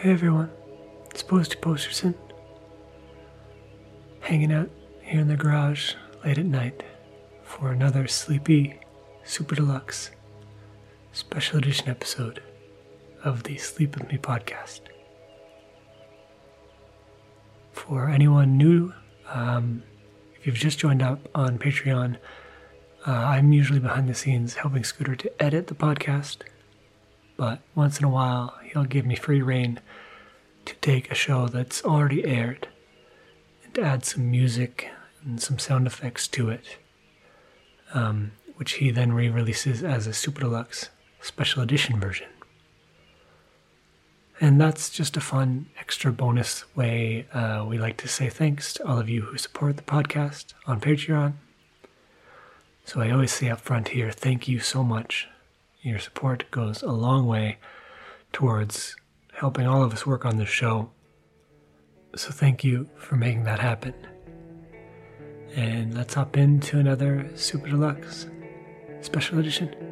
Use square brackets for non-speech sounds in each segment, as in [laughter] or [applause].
Hey everyone, it's Posty Posterson. Hanging out here in the garage late at night for another sleepy super deluxe special edition episode of the Sleep With Me podcast. For anyone new, um, if you've just joined up on Patreon, uh, I'm usually behind the scenes helping Scooter to edit the podcast, but once in a while he'll give me free rein to take a show that's already aired and add some music and some sound effects to it, um, which he then re releases as a Super Deluxe special edition version. And that's just a fun extra bonus way uh, we like to say thanks to all of you who support the podcast on Patreon. So I always say up front here, thank you so much. Your support goes a long way towards helping all of us work on this show. So thank you for making that happen. And let's hop into another Super Deluxe Special Edition.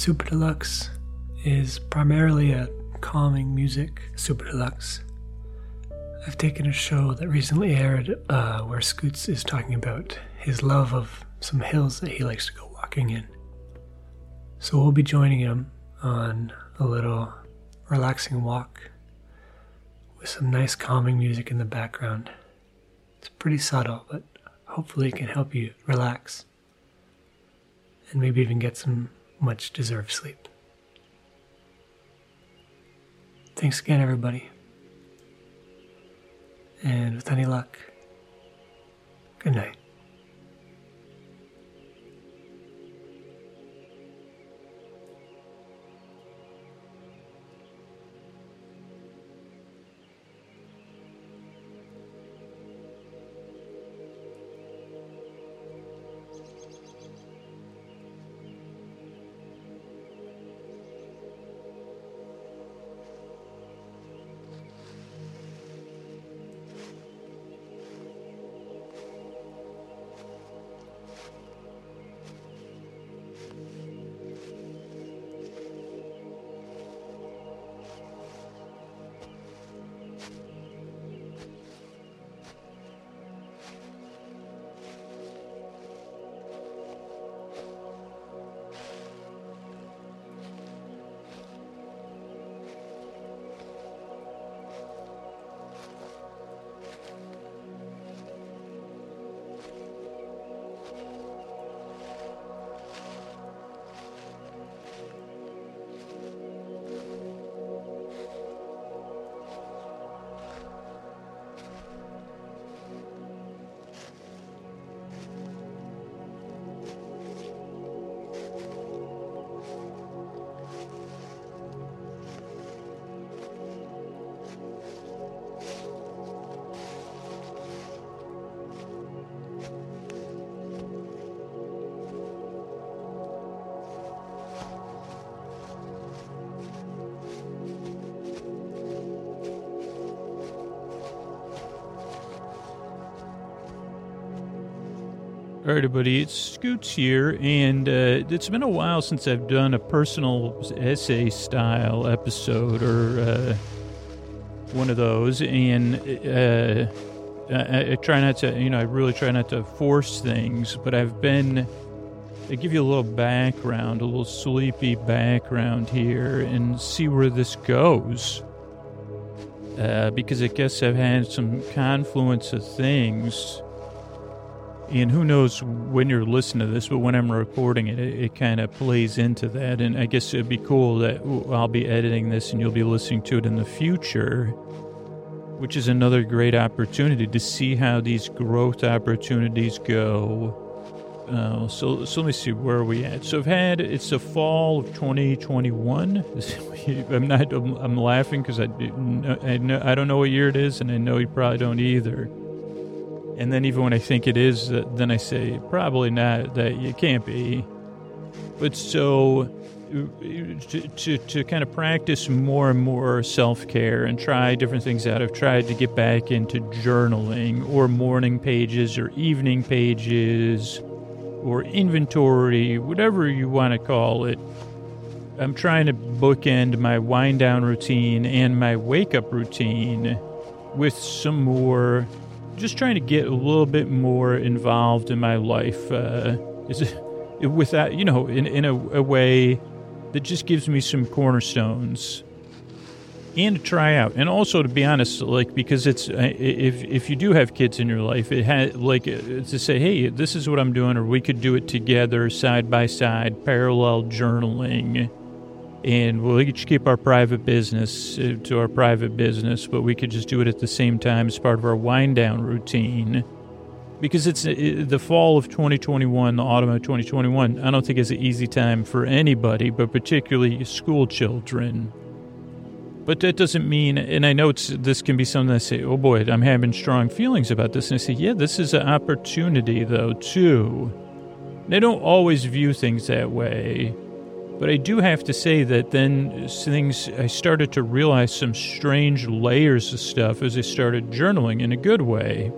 Super Deluxe is primarily a calming music Super Deluxe. I've taken a show that recently aired uh, where Scoots is talking about his love of some hills that he likes to go walking in. So we'll be joining him on a little relaxing walk with some nice calming music in the background. It's pretty subtle, but hopefully it can help you relax and maybe even get some much deserved sleep. Thanks again, everybody. And with any luck, good night. All right, everybody, it's Scoots here, and uh, it's been a while since I've done a personal essay style episode or uh, one of those, and uh, I, I try not to, you know, I really try not to force things, but I've been. I give you a little background, a little sleepy background here, and see where this goes. Uh, because I guess I've had some confluence of things and who knows when you're listening to this, but when I'm recording it, it, it kind of plays into that. And I guess it'd be cool that I'll be editing this and you'll be listening to it in the future, which is another great opportunity to see how these growth opportunities go Uh, so, so let me see where are we at. So I've had it's the fall of 2021. [laughs] I'm not. I'm, I'm laughing because I, I know, I don't know what year it is, and I know you probably don't either. And then even when I think it is, uh, then I say probably not. That it can't be. But so to, to, to kind of practice more and more self care and try different things out, I've tried to get back into journaling or morning pages or evening pages or inventory, whatever you want to call it. I'm trying to bookend my wind down routine and my wake up routine with some more, just trying to get a little bit more involved in my life. Uh, is it, without, you know, in, in a, a way that just gives me some cornerstones and to try out and also to be honest like because it's if if you do have kids in your life it had like uh, to say hey this is what i'm doing or we could do it together side by side parallel journaling and we'll each keep our private business uh, to our private business but we could just do it at the same time as part of our wind down routine because it's the fall of 2021, the autumn of 2021. I don't think it's an easy time for anybody, but particularly school children. But that doesn't mean, and I know this can be something I say, oh boy, I'm having strong feelings about this. And I say, yeah, this is an opportunity, though, too. They don't always view things that way. But I do have to say that then things, I started to realize some strange layers of stuff as I started journaling in a good way.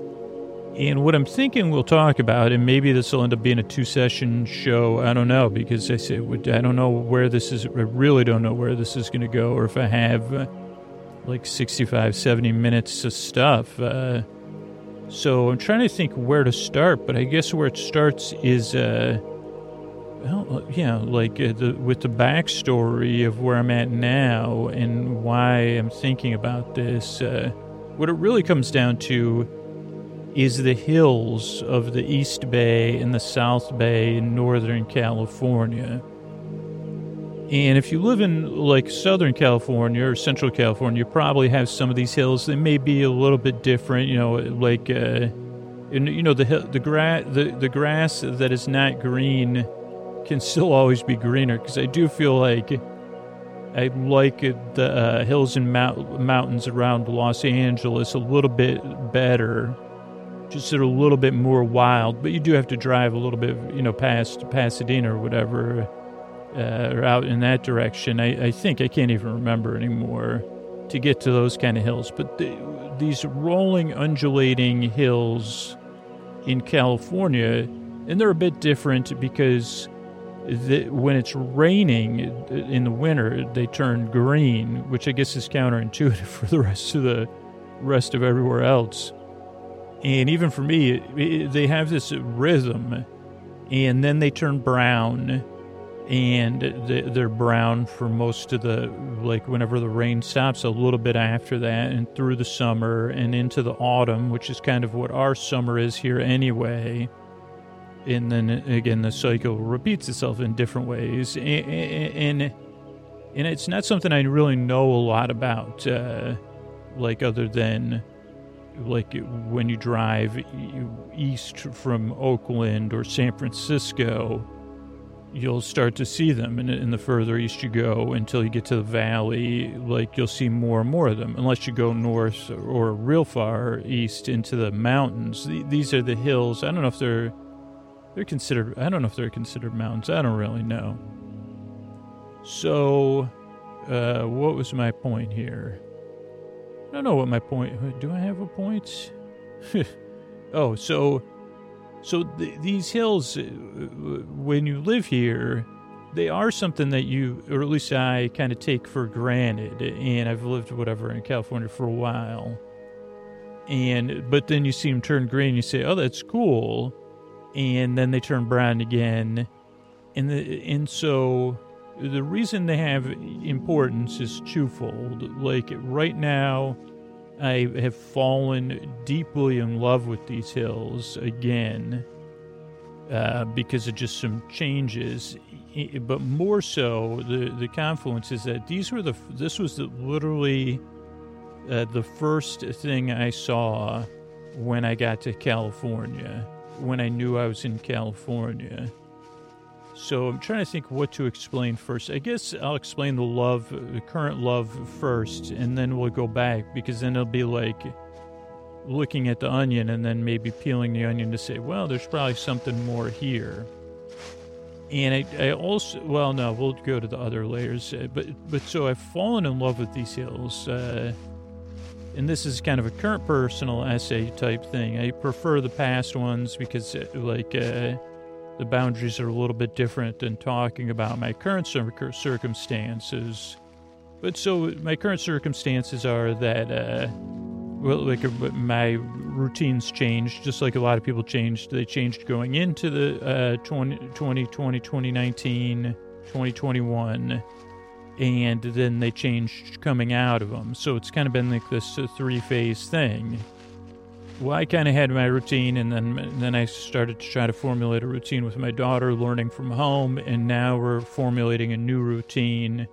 And what I'm thinking we'll talk about, and maybe this will end up being a two session show. I don't know because I say I don't know where this is. I really don't know where this is going to go, or if I have uh, like 65, 70 minutes of stuff. Uh, so I'm trying to think where to start, but I guess where it starts is, uh, well, yeah, like uh, the, with the backstory of where I'm at now and why I'm thinking about this. Uh, what it really comes down to is the hills of the East Bay and the South Bay in Northern California. And if you live in like Southern California or Central California, you probably have some of these hills. They may be a little bit different, you know, like, uh, and, you know, the the grass the, the grass that is not green can still always be greener because I do feel like I like the uh, hills and mount- mountains around Los Angeles a little bit better just a little bit more wild. But you do have to drive a little bit, you know, past Pasadena or whatever, uh, or out in that direction. I, I, think I can't even remember anymore to get to those kind of hills. But the, these rolling, undulating hills in California, and they're a bit different because. When it's raining in the winter, they turn green, which I guess is counterintuitive [laughs] for the rest of the rest of everywhere else. And even for me, they have this rhythm, and then they turn brown, and they, they're brown for most of the, like, whenever the rain stops, a little bit after that, and through the summer and into the autumn, which is kind of what our summer is here anyway. And then again, the cycle repeats itself in different ways. And, and, it's not something I really know a lot about, uh, like, other than like when you drive east from Oakland or San Francisco, you'll start to see them. And, and the further east you go until you get to the valley, like you'll see more and more of them, unless you go north or real far east into the mountains. These are the hills. I don't know if they're they're considered. I don't know if they're considered mountains. I don't really know. So, uh, what was my point here? I don't know what my point. Do I have a point? [laughs] oh, so so th- these hills, uh, when you live here, they are something that you, or at least I, kind of take for granted. And I've lived whatever in California for a while, and but then you see them turn green. You say, "Oh, that's cool," and then they turn brown again, and the and so the reason they have importance is twofold. Like right now, I have fallen deeply in love with these hills again uh, because of just some changes. But more so, the the confluence is that these were the this was the, literally uh, the first thing I saw when I got to California. When I knew I was in California. So I'm trying to think what to explain first. I guess I'll explain the love, the current love first, and then we'll go back because then it'll be like looking at the onion and then maybe peeling the onion to say, well, there's probably something more here. And I, I also, well, no, we'll go to the other layers. But, but so I've fallen in love with these hills. Uh, and this is kind of a current personal essay type thing. I prefer the past ones because, uh, like, uh, the boundaries are a little bit different than talking about my current circumstances. But so my current circumstances are that, uh, well, like uh, my routines changed, just like a lot of people changed. They changed going into the uh, 20, 2020, 2019, 2021, and then they changed coming out of them. So it's kind of been like this uh, three phase thing. Well, I kind of had my routine, and then and then I started to try to formulate a routine with my daughter, learning from home, and now we're formulating a new routine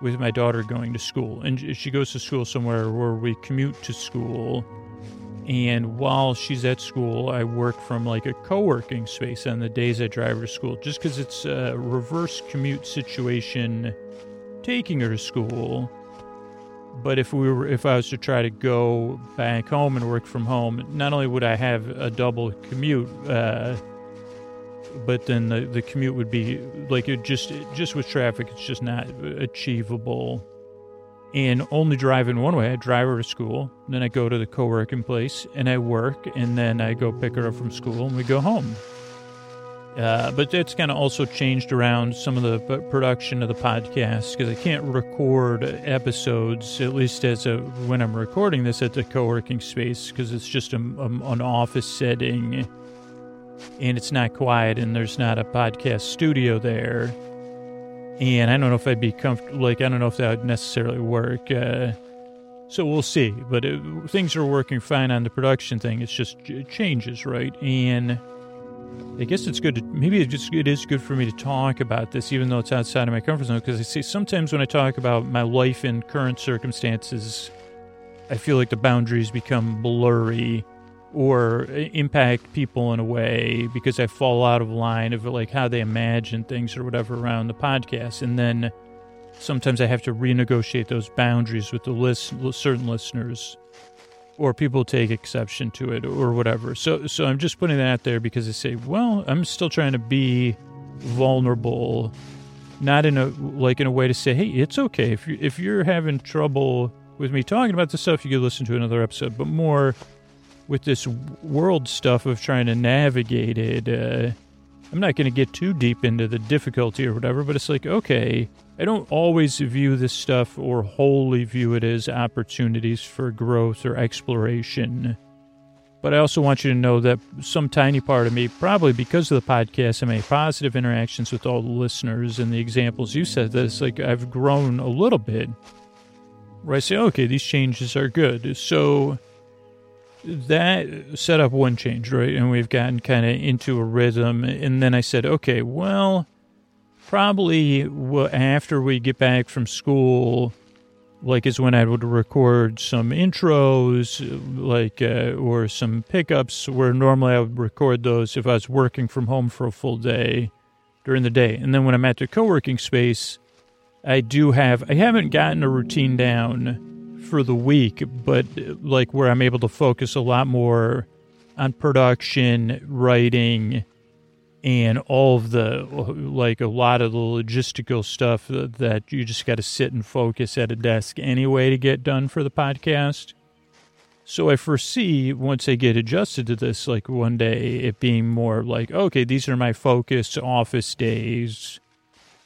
with my daughter going to school. And she goes to school somewhere where we commute to school. And while she's at school, I work from like a co working space on the days I drive her to school, just because it's a reverse commute situation taking her to school. But if we were, if I was to try to go back home and work from home, not only would I have a double commute, uh, but then the, the commute would be like it just just with traffic, it's just not achievable. And only drive in one way, I drive her to school, then I go to the co-working place and I work, and then I go pick her up from school and we go home. Uh, but that's kind of also changed around some of the production of the podcast because I can't record episodes, at least as a when I'm recording this at the co-working space, because it's just a, a, an office setting and it's not quiet and there's not a podcast studio there. And I don't know if I'd be comfortable, like, I don't know if that would necessarily work. Uh, so we'll see. But it, things are working fine on the production thing. It's just it changes, right? And I guess it's good to, maybe it just, it is good for me to talk about this, even though it's outside of my comfort zone, because I see sometimes when I talk about my life in current circumstances, I feel like the boundaries become blurry or impact people in a way because I fall out of line of like how they imagine things or whatever around the podcast. And then sometimes I have to renegotiate those boundaries with the list, certain listeners or people take exception to it or whatever. So, so I'm just putting that out there because I say, well, I'm still trying to be vulnerable, not in a, like in a way to say, Hey, it's okay. If you, if you're having trouble with me talking about this stuff, you could listen to another episode, but more, with this world stuff of trying to navigate it. Uh, I'm not going to get too deep into the difficulty or whatever, but it's like, okay, I don't always view this stuff or wholly view it as opportunities for growth or exploration. But I also want you to know that some tiny part of me, probably because of the podcast, I made positive interactions with all the listeners and the examples you said, that it's like I've grown a little bit. Where I say, okay, these changes are good. So that setup one changed, right? And we've gotten kind of into a rhythm. And then I said, okay, well, probably after we get back from school, like is when I would record some intros, like, uh, or some pickups where normally I would record those if I was working from home for a full day during the day. And then when I'm at the co working space, I do have, I haven't gotten a routine down for the week, but like where I'm able to focus a lot more on production, writing, and all of the like a lot of the logistical stuff that you just got to sit and focus at a desk anyway to get done for the podcast. So I foresee once I get adjusted to this, like one day it being more like, okay, these are my focus office days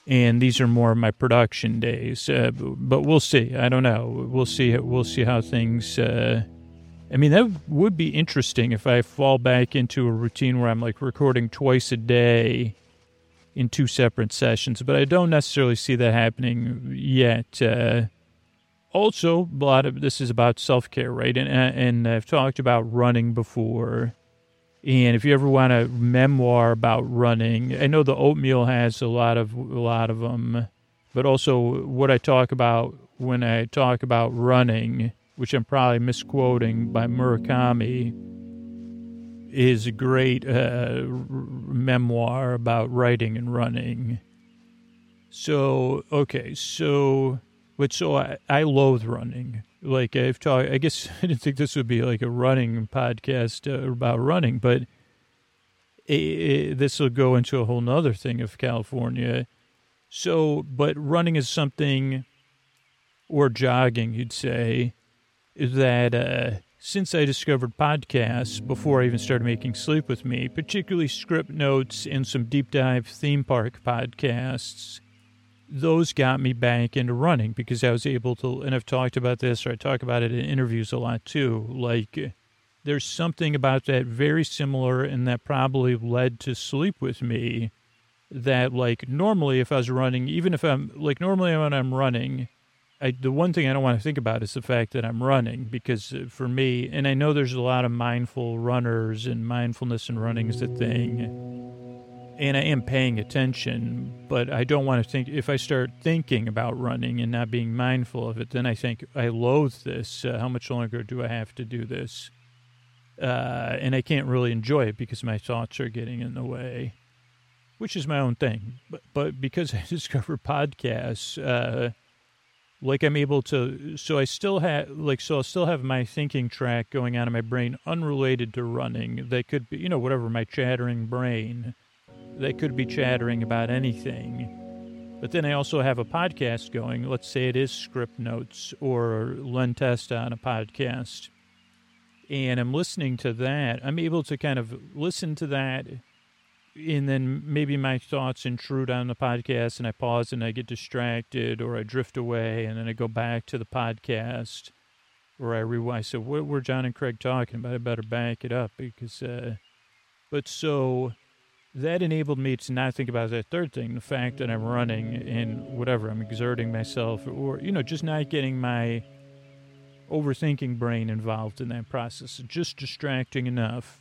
and these are more of my production days. Uh, but we'll see. I don't know. We'll see. We'll see how things. Uh, I mean, that would be interesting if I fall back into a routine where I'm like recording twice a day in two separate sessions. But I don't necessarily see that happening yet. Uh, also, a lot of this is about self care, right? And and I've talked about running before and if you ever want a memoir about running, I know the oatmeal has a lot of a lot of them, but also what I talk about when I talk about running, which I'm probably misquoting by Murakami, is a great uh, memoir about writing and running. So okay, so but so I, I loathe running. Like I've talked, I guess [laughs] I didn't think this would be like a running podcast uh, about running, but this will go into a whole nother thing of California. So, but running is something, or jogging, you'd say, that uh, since I discovered podcasts before I even started making Sleep with Me, particularly Scriptnotes and some deep dive theme park podcasts, those got me back into running because I was able to, and I've talked about this or I talk about it in interviews a lot too. Like, there's something about that very similar and that probably led to Sleep with Me that like normally if I was running, even if I'm like normally when I'm running, I, the one thing I don't want to think about is the fact that I'm running because uh, for me, and I know there's a lot of mindful runners and mindfulness and running is a thing, and I am paying attention, but I don't want to think if I start thinking about running and not being mindful of it, then I think I loathe this. Uh, how much longer do I have to do this? Uh, and I can't really enjoy it because my thoughts are getting in the way which is my own thing. But, but because [laughs] I discovered podcasts, uh, like I'm able to, so I still have, like, so I'll still have my thinking track going on in my brain unrelated to running. They could be, you know, whatever, my chattering brain, they could be chattering about anything. But then I also have a podcast going. Let's say it is Scriptnotes or Len Testa on a podcast. And I'm listening to that. I'm able to kind of listen to that and then maybe my thoughts intrude on the podcast and I pause and I get distracted or I drift away and then I go back to the podcast or I rewind. So what were John and Craig talking about? I better back it up because, uh, but so that enabled me to not think about that third thing, the fact that I'm running and whatever, I'm exerting myself or, you know, just not getting my overthinking brain involved in that process, just distracting enough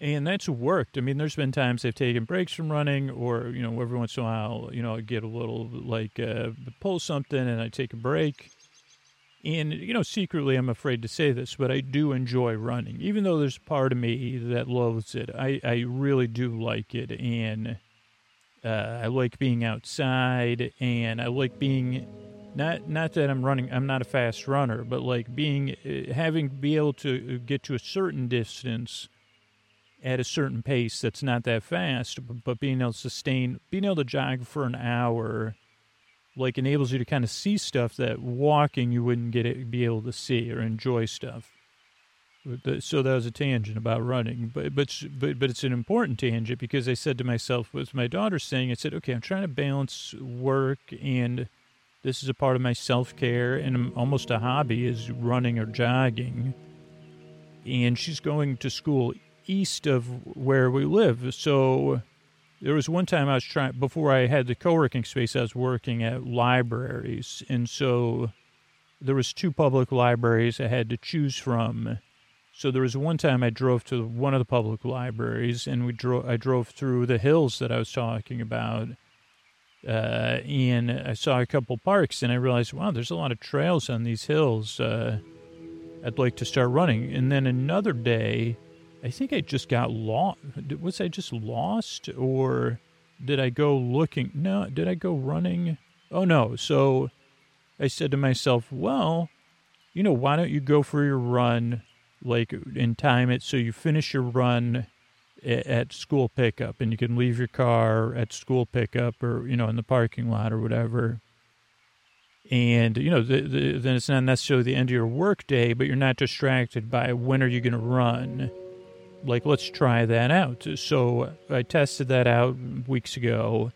and that's worked. I mean, there's been times I've taken breaks from running, or you know, every once in a while, you know, I get a little like uh, pull something, and I take a break. And you know, secretly, I'm afraid to say this, but I do enjoy running, even though there's part of me that loathes it. I I really do like it, and uh, I like being outside, and I like being not not that I'm running. I'm not a fast runner, but like being uh, having be able to get to a certain distance at a certain pace that's not that fast, but being able to sustain, being able to jog for an hour, like enables you to kind of see stuff that walking you wouldn't get it, be able to see or enjoy stuff. So that was a tangent about running, but but but but it's an important tangent because I said to myself, with my daughter saying, I said, okay, I'm trying to balance work and this is a part of my self care and almost a hobby is running or jogging. And she's going to school east of where we live. So there was one time I was trying, before I had the co-working space, I was working at libraries. And so there was two public libraries I had to choose from. So there was one time I drove to one of the public libraries and we drove, I drove through the hills that I was talking about. Uh, and I saw a couple parks and I realized, wow, there's a lot of trails on these hills. Uh, I'd like to start running. And then another day, I think I just got lost. Was I just lost or did I go looking? No, did I go running? Oh, no. So I said to myself, well, you know, why don't you go for your run, like, and time it so you finish your run at school pickup and you can leave your car at school pickup or, you know, in the parking lot or whatever. And, you know, the, the, then it's not necessarily the end of your work day, but you're not distracted by when are you going to run like, let's try that out. So I tested that out weeks ago.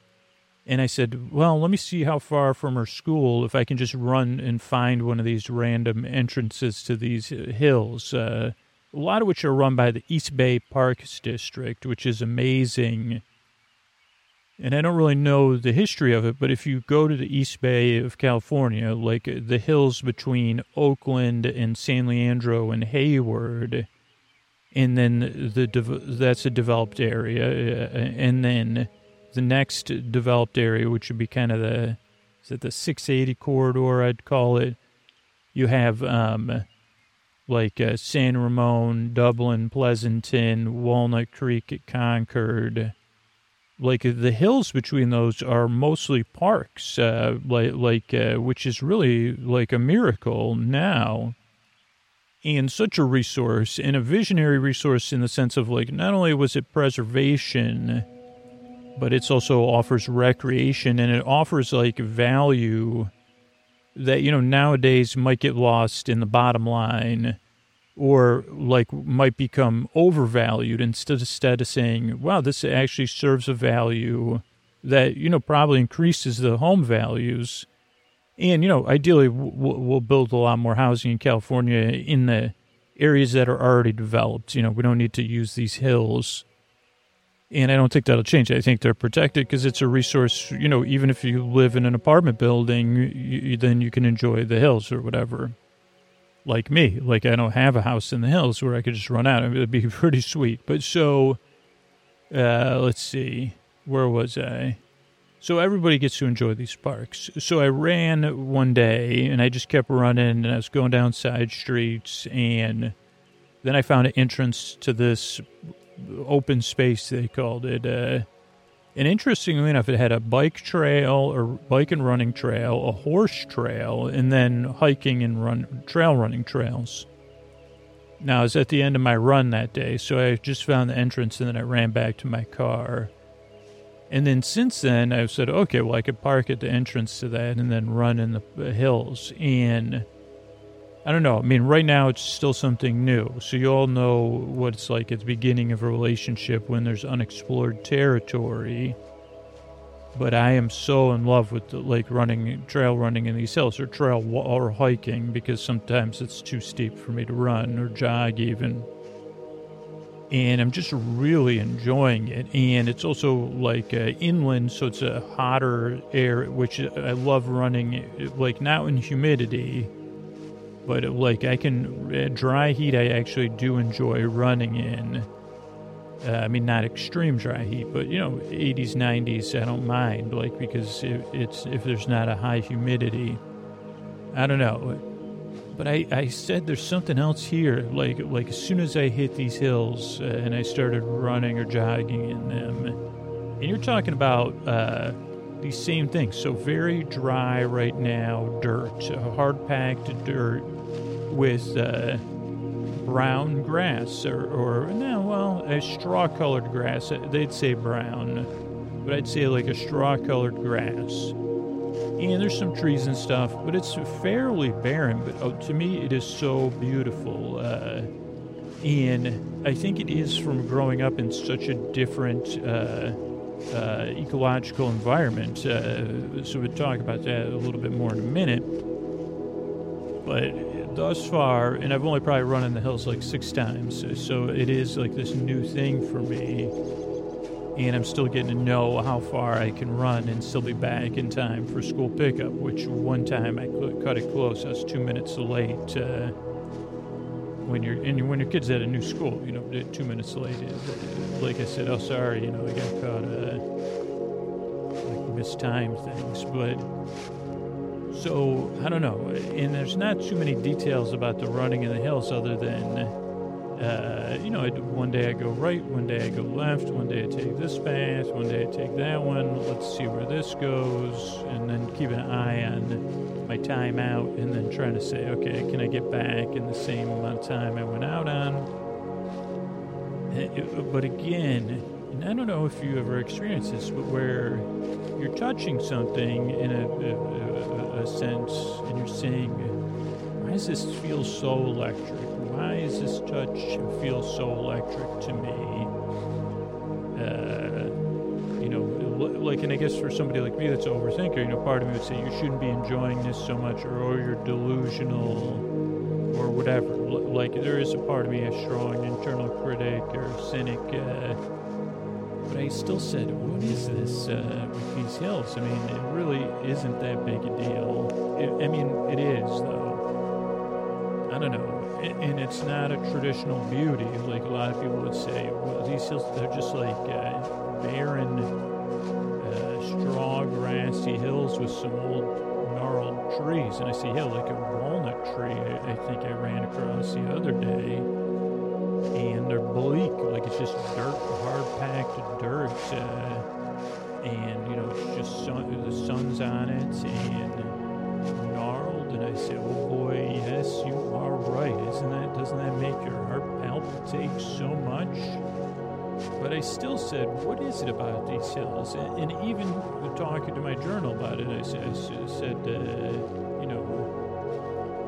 And I said, well, let me see how far from her school if I can just run and find one of these random entrances to these hills. Uh, a lot of which are run by the East Bay Parks District, which is amazing. And I don't really know the history of it, but if you go to the East Bay of California, like the hills between Oakland and San Leandro and Hayward, and then the that's a developed area, uh, and then the next developed area, which would be kind of the is it the 680 corridor, I'd call it. You have um, like uh, San Ramon, Dublin, Pleasanton, Walnut Creek Concord. Like the hills between those are mostly parks, uh, like like uh, which is really like a miracle now, and such a resource and a visionary resource in the sense of like not only was it preservation, but it's also offers recreation and it offers like value that you know nowadays might get lost in the bottom line or like might become overvalued instead instead of saying wow this actually serves a value that you know probably increases the home values and you know ideally we'll build a lot more housing in california in the areas that are already developed you know we don't need to use these hills and I don't think that'll change. I think they're protected because it's a resource. You know, even if you live in an apartment building, you, then you can enjoy the hills or whatever. Like me, like I don't have a house in the hills where I could just run out. [laughs] It'd be pretty sweet. But so, uh, let's see, where was I? So everybody gets to enjoy these parks. So I ran one day and I just kept running and I was going down side streets and then I found an entrance to this open space, they called it. Uh, and interestingly enough, it had a bike trail or bike and running trail, a horse trail, and then hiking and run trail running trails. Now, I was at the end of my run that day, so I just found the entrance and then I ran back to my car. And then since then, I've said, okay, well, I could park at the entrance to that and then run in the hills. And I don't know. I mean, right now it's still something new. So you all know what it's like at the beginning of a relationship when there's unexplored territory. But I am so in love with the, like running, trail running in these hills or trail or hiking because sometimes it's too steep for me to run or jog even. And I'm just really enjoying it. And it's also like uh, inland, so it's a hotter air, which I love running, like now in humidity but like I can uh, dry heat. I actually do enjoy running in. Uh, I mean, not extreme dry heat, but you know, 80s, 90s. I don't mind, like because it, it's if there's not a high humidity. I don't know, but I, I said there's something else here. Like like as soon as I hit these hills uh, and I started running or jogging in them, and you're talking about. Uh, these same things. So very dry right now, dirt, hard packed dirt with uh, brown grass or, or no, well, a straw colored grass. They'd say brown, but I'd say like a straw colored grass. And there's some trees and stuff, but it's fairly barren. But oh, to me, it is so beautiful. Uh, and I think it is from growing up in such a different uh, uh, ecological environment. Uh, so we'll talk about that a little bit more in a minute. But thus far, and I've only probably run in the hills like six times, so it is like this new thing for me. And I'm still getting to know how far I can run and still be back in time for school pickup, which one time I cut it close. I was two minutes late. Uh, when you're and when your kid's at a new school, you know, two minutes late. Like I said, oh sorry, you know, I got caught uh, like mistimed things, but so I don't know. And there's not too many details about the running in the hills other than uh, you know, one day I go right, one day I go left, one day I take this path, one day I take that one. Let's see where this goes, and then keep an eye on my time out, and then trying to say, okay, can I get back in the same amount of time I went out on? Eh, but again, and I don't know if you ever experienced this, but where you're touching something in a, a, a, a sense, and you're saying, why does this feel so electric? Why is this touch feel so electric to me? Uh, you know, like, and I guess for somebody like me that's an overthinker, you know, part of me would say you shouldn't be enjoying this so much, or, you're delusional, or whatever. Like, there is a part of me, a strong internal critic or cynic. Uh, but I still said, what is this uh, with these hills? I mean, it really isn't that big a deal. It, I mean, it is, though. I don't know and it's not a traditional beauty like a lot of people would say. Well, these hills, they're just like uh, barren, uh, straw, grassy hills with some old gnarled trees. And I see, yeah, like a walnut tree I, I think I ran across the other day. And they're bleak, like it's just dirt, hard packed dirt. Uh, and, you know, it's just sun, the sun's on it and. And I say, oh boy, yes, you are right. Isn't that, doesn't that make your heart palpitate so much? But I still said, what is it about these hills? And, and even talking to my journal about it, I said, I said uh, you know,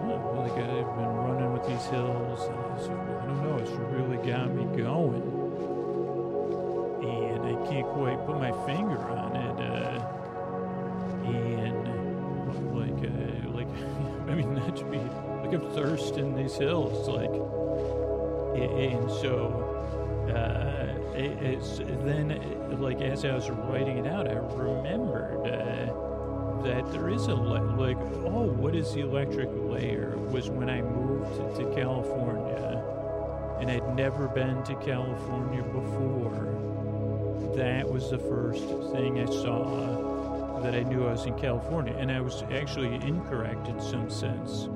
oh, guy I've been running with these hills. I, said, I don't know, it's really got me going. And I can't quite put my finger on it. Uh, and like, uh, like, I mean, not to be, like I'm thirsting these hills, like, and so, uh, it's then like as I was writing it out, I remembered uh, that there is a le- like oh, what is the electric layer? Was when I moved to California, and I'd never been to California before. That was the first thing I saw that I knew I was in California, and I was actually incorrect in some sense.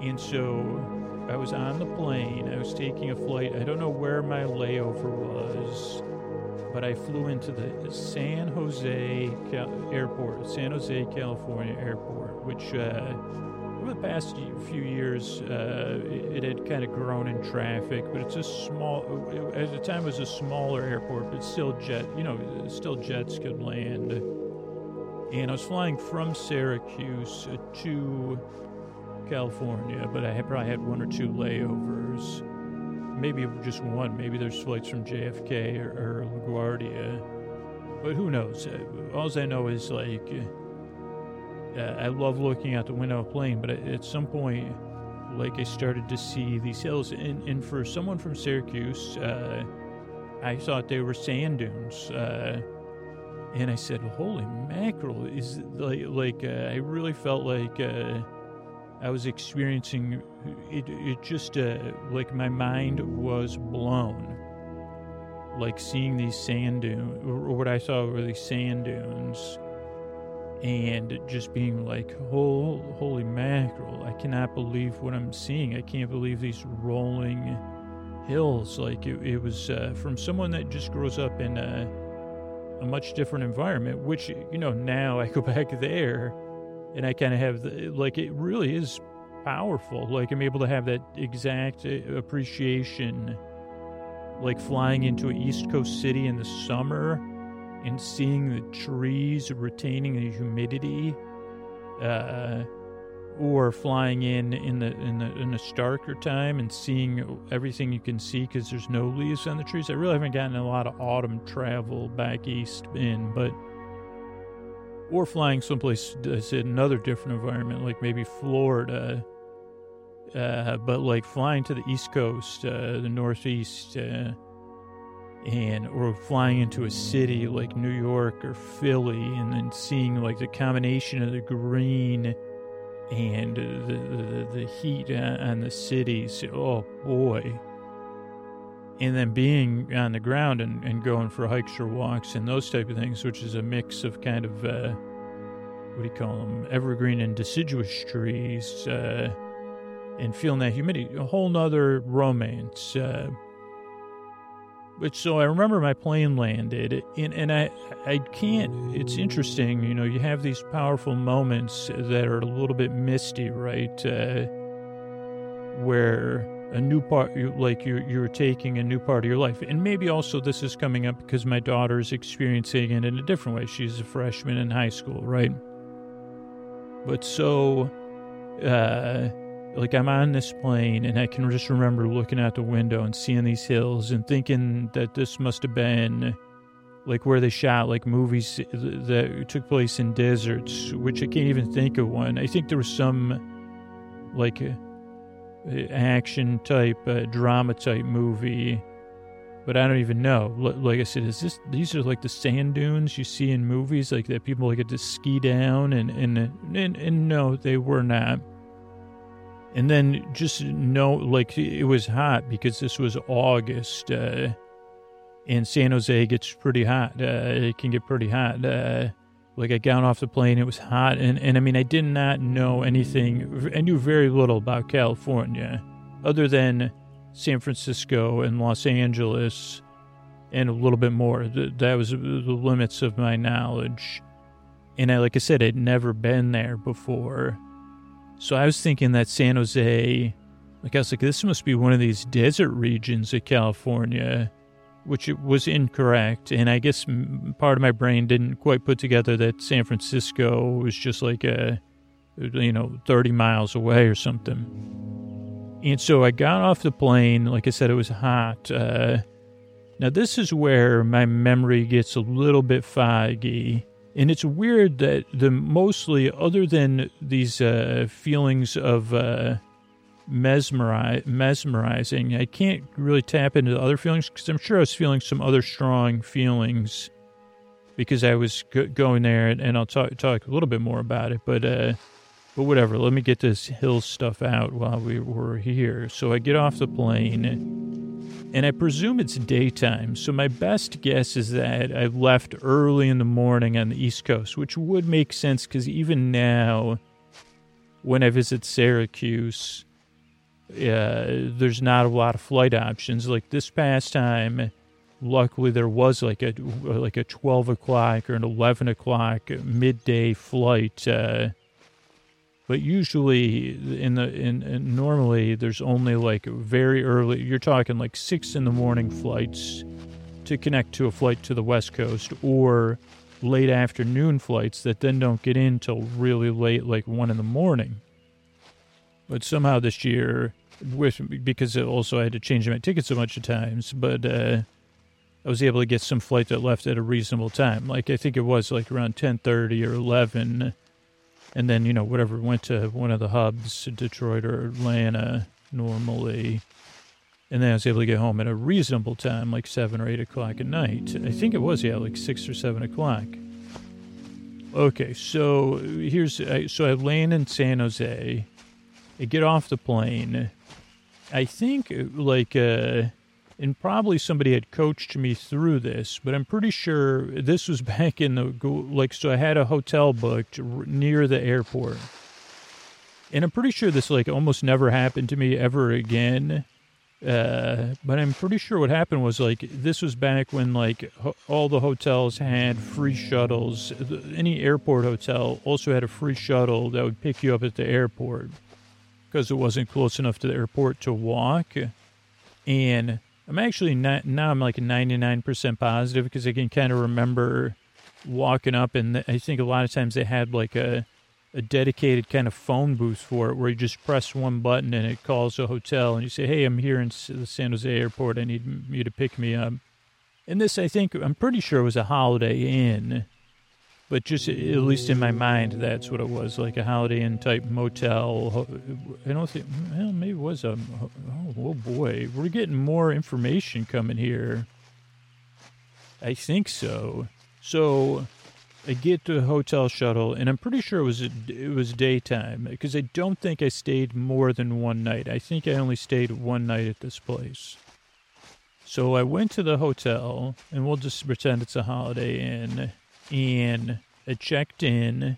And so I was on the plane. I was taking a flight. I don't know where my layover was, but I flew into the San Jose Cal- Airport, San Jose, California Airport, which uh, over the past few years uh, it, had kind of grown in traffic. But it's a small. At the time, it was a smaller airport, but still jet. You know, still jets could land. And I was flying from Syracuse to California, but I probably had one or two layovers. Maybe just one. Maybe there's flights from JFK or, or LaGuardia. But who knows? Uh, All I know is like, uh, I love looking out the window of a plane, but at some point, like I started to see these hills. And, and for someone from Syracuse, uh, I thought they were sand dunes. Uh, and I said, "Holy mackerel!" Is like like uh, I really felt like uh, I was experiencing it, it just uh, like my mind was blown. Like seeing these sand dunes, or what I saw were these sand dunes, and just being like, oh, holy mackerel, I cannot believe what I'm seeing. I can't believe these rolling hills. Like it, it was uh, from someone that just grows up in a, a much different environment, which, you know, now I go [laughs] back there and I kind of have the, like it really is powerful. Like I'm able to have that exact uh, appreciation, like flying into an East Coast city in the summer and seeing the trees retaining the humidity, uh, or flying in in the in the in a starker time and seeing everything you can see because there's no leaves on the trees. I really haven't gotten a lot of autumn travel back east in, but or flying someplace that's another different environment, like maybe Florida. Uh, but like flying to the East Coast, uh, the Northeast, uh, and or flying into a city like New York or Philly, and then seeing like the combination of the green and the the, the heat on the cities. Oh boy! and then being on the ground and, and going for hikes or walks and those type of things, which is a mix of kind of uh, what do you call them, evergreen and deciduous trees, uh, and feeling that humidity, a whole nother romance. Uh, but so I remember my plane landed, and, and I I can't. It's interesting, you know. You have these powerful moments that are a little bit misty, right? Uh, where a new part, like you're, you're taking a new part of your life. And maybe also this is coming up because my daughter is experiencing it in a different way. She's a freshman in high school, right? But so, uh, like I'm on this plane and I can just remember looking out the window and seeing these hills and thinking that this must have been like where they shot like movies that took place in deserts, which I can't even think of one. I think there was some like action type, uh, drama type movie. But I don't even know. Like I said, is this these are like the sand dunes you see in movies, like that people like get to ski down, and and and, and no, they were not. And then just know, like it was hot because this was August, uh, and San Jose gets pretty hot. Uh, it can get pretty hot. Uh, like I got off the plane, it was hot, and, and I mean, I did not know anything. I knew very little about California, other than San Francisco and Los Angeles, and a little bit more. That was the limits of my knowledge. And I, like I said, I'd never been there before. So I was thinking that San Jose, like I was like, this must be one of these desert regions of California which was incorrect. And I guess part of my brain didn't quite put together that San Francisco was just like a, you know, 30 miles away or something. And so I got off the plane. Like I said, it was hot. Uh, now, this is where my memory gets a little bit foggy. And it's weird that the mostly, other than these uh, feelings of, uh, mesmerizing. I can't really tap into the other feelings because I'm sure I was feeling some other strong feelings because I was go- going there, and, and, I'll talk talk a little bit more about it. But uh, but whatever. Let me get this hill stuff out while we were here. So I get off the plane, and I presume it's daytime. So my best guess is that I left early in the morning on the East Coast, which would make sense because even now, when I visit Syracuse uh, there's not a lot of flight options. Like this past time, luckily there was like a like a 12 o'clock or an 11 o'clock midday flight. Uh, but usually in the in, in, normally there's only like very early. You're talking like six in the morning flights to connect to a flight to the west coast or late afternoon flights that then don't get in till really late, like one in the morning. But somehow this year, with because also I had to change my tickets a bunch of times, but uh, I was able to get some flight that left at a reasonable time. Like I think it was like around ten thirty or eleven, and then you know whatever went to one of the hubs, Detroit or Atlanta normally, and then I was able to get home at a reasonable time, like seven or eight o'clock at night. I think it was yeah, like six or seven o'clock. Okay, so here's so I land in San Jose I get off the plane. I think like uh and probably somebody had coached me through this, but I'm pretty sure this was [laughs] back in the like so I had a hotel booked near the airport. And I'm pretty sure this like almost never happened to me ever again. Uh, but I'm pretty sure what happened was like this was back when like ho- all the hotels had free shuttles. Any airport hotel also had a free shuttle that would pick you up at the airport because it wasn't close enough to the airport to walk. And I'm actually not, now I'm like 99% positive because I can kind of remember walking up and I think a lot of times they had like a, a dedicated kind of phone booth for it where you just press one button and it calls a hotel and you say, Hey, I'm here in the San Jose airport. I need you to pick me up. And this, I think, I'm pretty sure was a Holiday Inn but just at least in my mind, that's what it was like a Holiday Inn type motel. I don't think, well, maybe it was a, oh, oh boy, we're getting more information coming here. I think so. So I get to a hotel shuttle, and I'm pretty sure it was it was daytime because I don't think I stayed more than one night. I think I only stayed one night at this place. So I went to the hotel, and we'll just pretend it's a Holiday Inn and I checked in,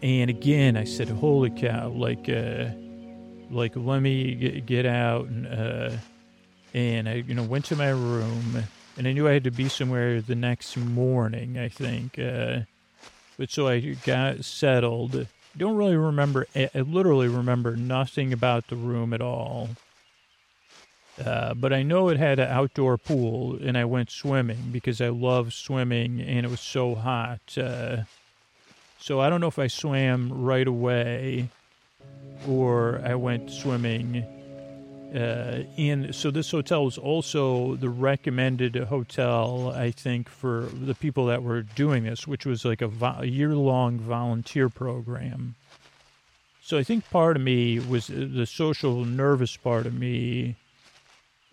and again I said, "Holy cow!" Like, uh, like let me get, get out, and uh, and I you know went to my room, and I knew I had to be somewhere the next morning. I think, uh, but so I got settled. Don't really remember. I literally remember nothing about the room at all. Uh, but I know it had an outdoor pool, and I went swimming because I love swimming, and it was so hot. Uh, so I don't know if I swam right away or I went swimming. Uh, and so this hotel was also the recommended hotel, I think, for the people that were doing this, which was like a, vo- a year-long volunteer program. So I think part of me was the social nervous part of me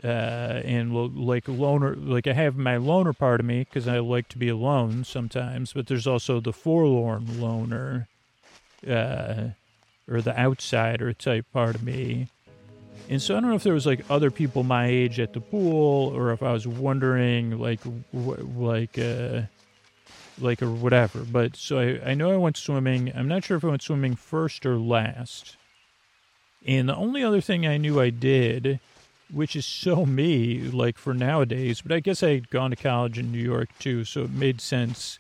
uh, and like loner, like I have my loner part of me because I like to be alone sometimes, but there's also the forlorn loner, uh, or the outsider type part of me. And so I don't know if there was like other people my age at the pool, or if I was wondering like, like, uh, like or whatever. But so I, I know I went swimming. I'm not sure if I went swimming first or last. And the only other thing I knew I did, which is so [laughs] me, like for nowadays, but I guess I had gone to college in New York too, so it made sense,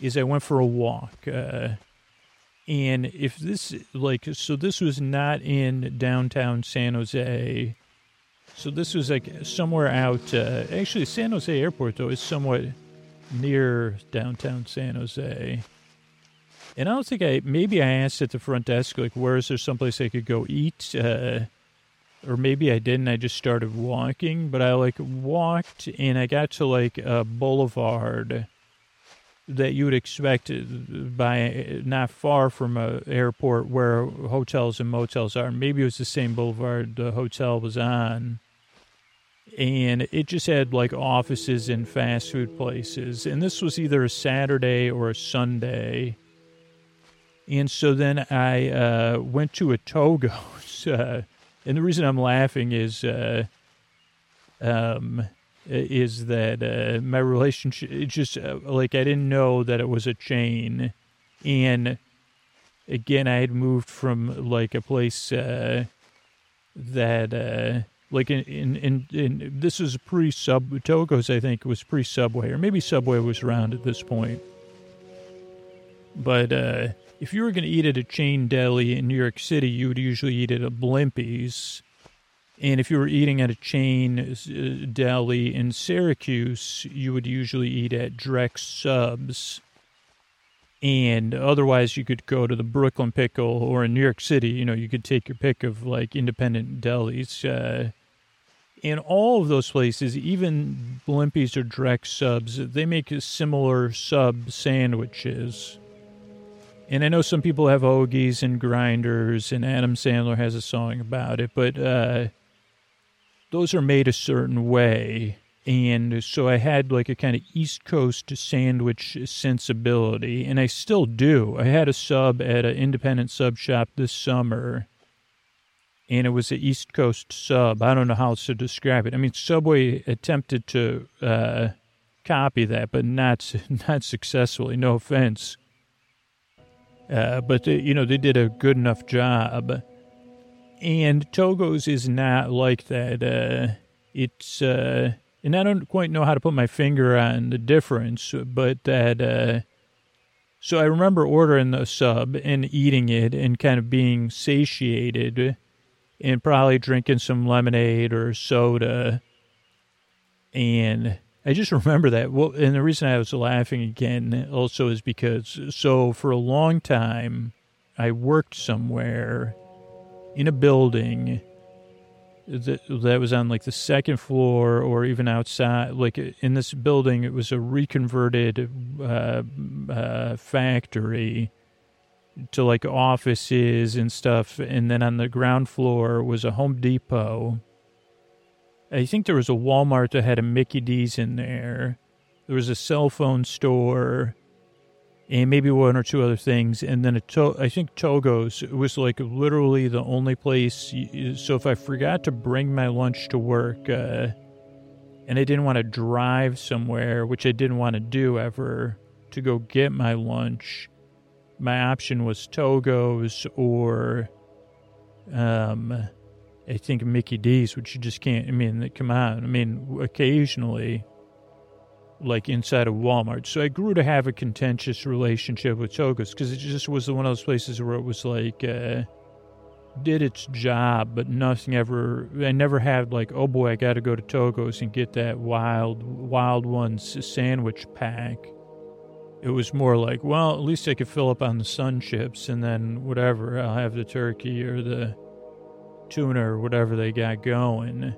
is I went for a walk. Uh, and if this, like, so this was not in downtown San Jose. So this was like somewhere out. Uh, actually, San Jose Airport, though, is somewhat near downtown San Jose. And I don't think I, maybe I asked at the front desk, like, where is there someplace I could go eat? Uh, or maybe I didn't. I just started walking, but I like walked and I got to like a boulevard that you would expect by not far from a airport where hotels and motels are. Maybe it was the same boulevard the hotel was on. And it just had like offices and fast food places. And this was either a Saturday or a Sunday. And so then I uh, went to a Togo's. [laughs] Uh, and the reason I'm laughing is uh, um, is that uh, my relationship it just uh, like I didn't know that it was a chain, and again I had moved from like a place uh, that uh, like in in, in in this was pre sub Togo's I think was pre Subway or maybe Subway was around at this point, but uh, if you were going to eat at a chain deli in New York City, you would usually eat at a Blimpie's. And if you were eating at a chain uh, deli in Syracuse, you would usually eat at Drex Subs. And otherwise, you could go to the Brooklyn Pickle, or in New York City, you know, you could take your pick of like independent delis. Uh, in all of those places, even Blimpies or Drex Subs, they make similar sub sandwiches. And I know some people have hoagies and grinders, and Adam Sandler has a song about it, but uh, those are made a certain way. And so I had like a kind of East Coast sandwich sensibility, and I still do. I had a sub at an independent sub shop this summer, and it was an East Coast sub. I don't know how else to describe it. I mean, Subway attempted to uh, copy that, but not [laughs] not successfully. No offense. Uh, but, they, you know, they did a good enough job. And Togo's is not like that. Uh, it's, uh, and I don't quite know how to put my finger on the difference, but that, uh, so I remember ordering the sub and eating it and kind of being satiated and probably drinking some lemonade or soda. And I just remember that. Well, and the reason I was laughing again also is because so for a long time I worked somewhere in a building that that was on like the second floor or even outside. Like in this building, it was a reconverted uh, uh, factory to like offices and stuff, and then on the ground floor was a Home Depot I think there was a Walmart that had a Mickey D's in there. There was a cell phone store, and maybe one or two other things. And then a to- I think Togo's was like literally the only place. So if I forgot to bring my lunch to work, uh, and I didn't want to drive somewhere, which I didn't want to do ever, to go get my lunch, my option was Togo's or um I think Mickey D's, which you just can't. I mean, come on. I mean, occasionally, like inside of Walmart. So I grew to have a contentious relationship with Togo's because it just was one of those places where it was like uh, did its job, but nothing ever. I never had like, oh boy, I got to go to Togo's and get that wild wild ones sandwich pack. It was more like, well, at least I could fill up on the sun chips and then whatever. I'll have the turkey or the tuna or whatever they got going.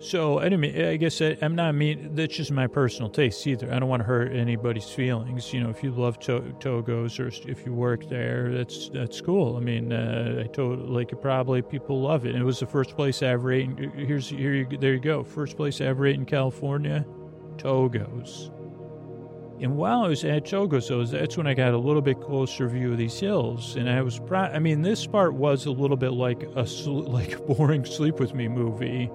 So I mean, I guess I, am not mean. That's just my personal taste either. I don't want to hurt anybody's feelings. You know, if you love to- Togo's or if you work there, that's that's cool. I mean, uh, I told like probably people love it. It was the first place I ever ate. In, here's here you there you go. First place I ever ate in California, Togo's. And while I was at Togo's, that's when I got a little bit closer view of these hills. And I was, proud. I mean, this part was a little bit like a [laughs] like a boring Sleep with Me movie,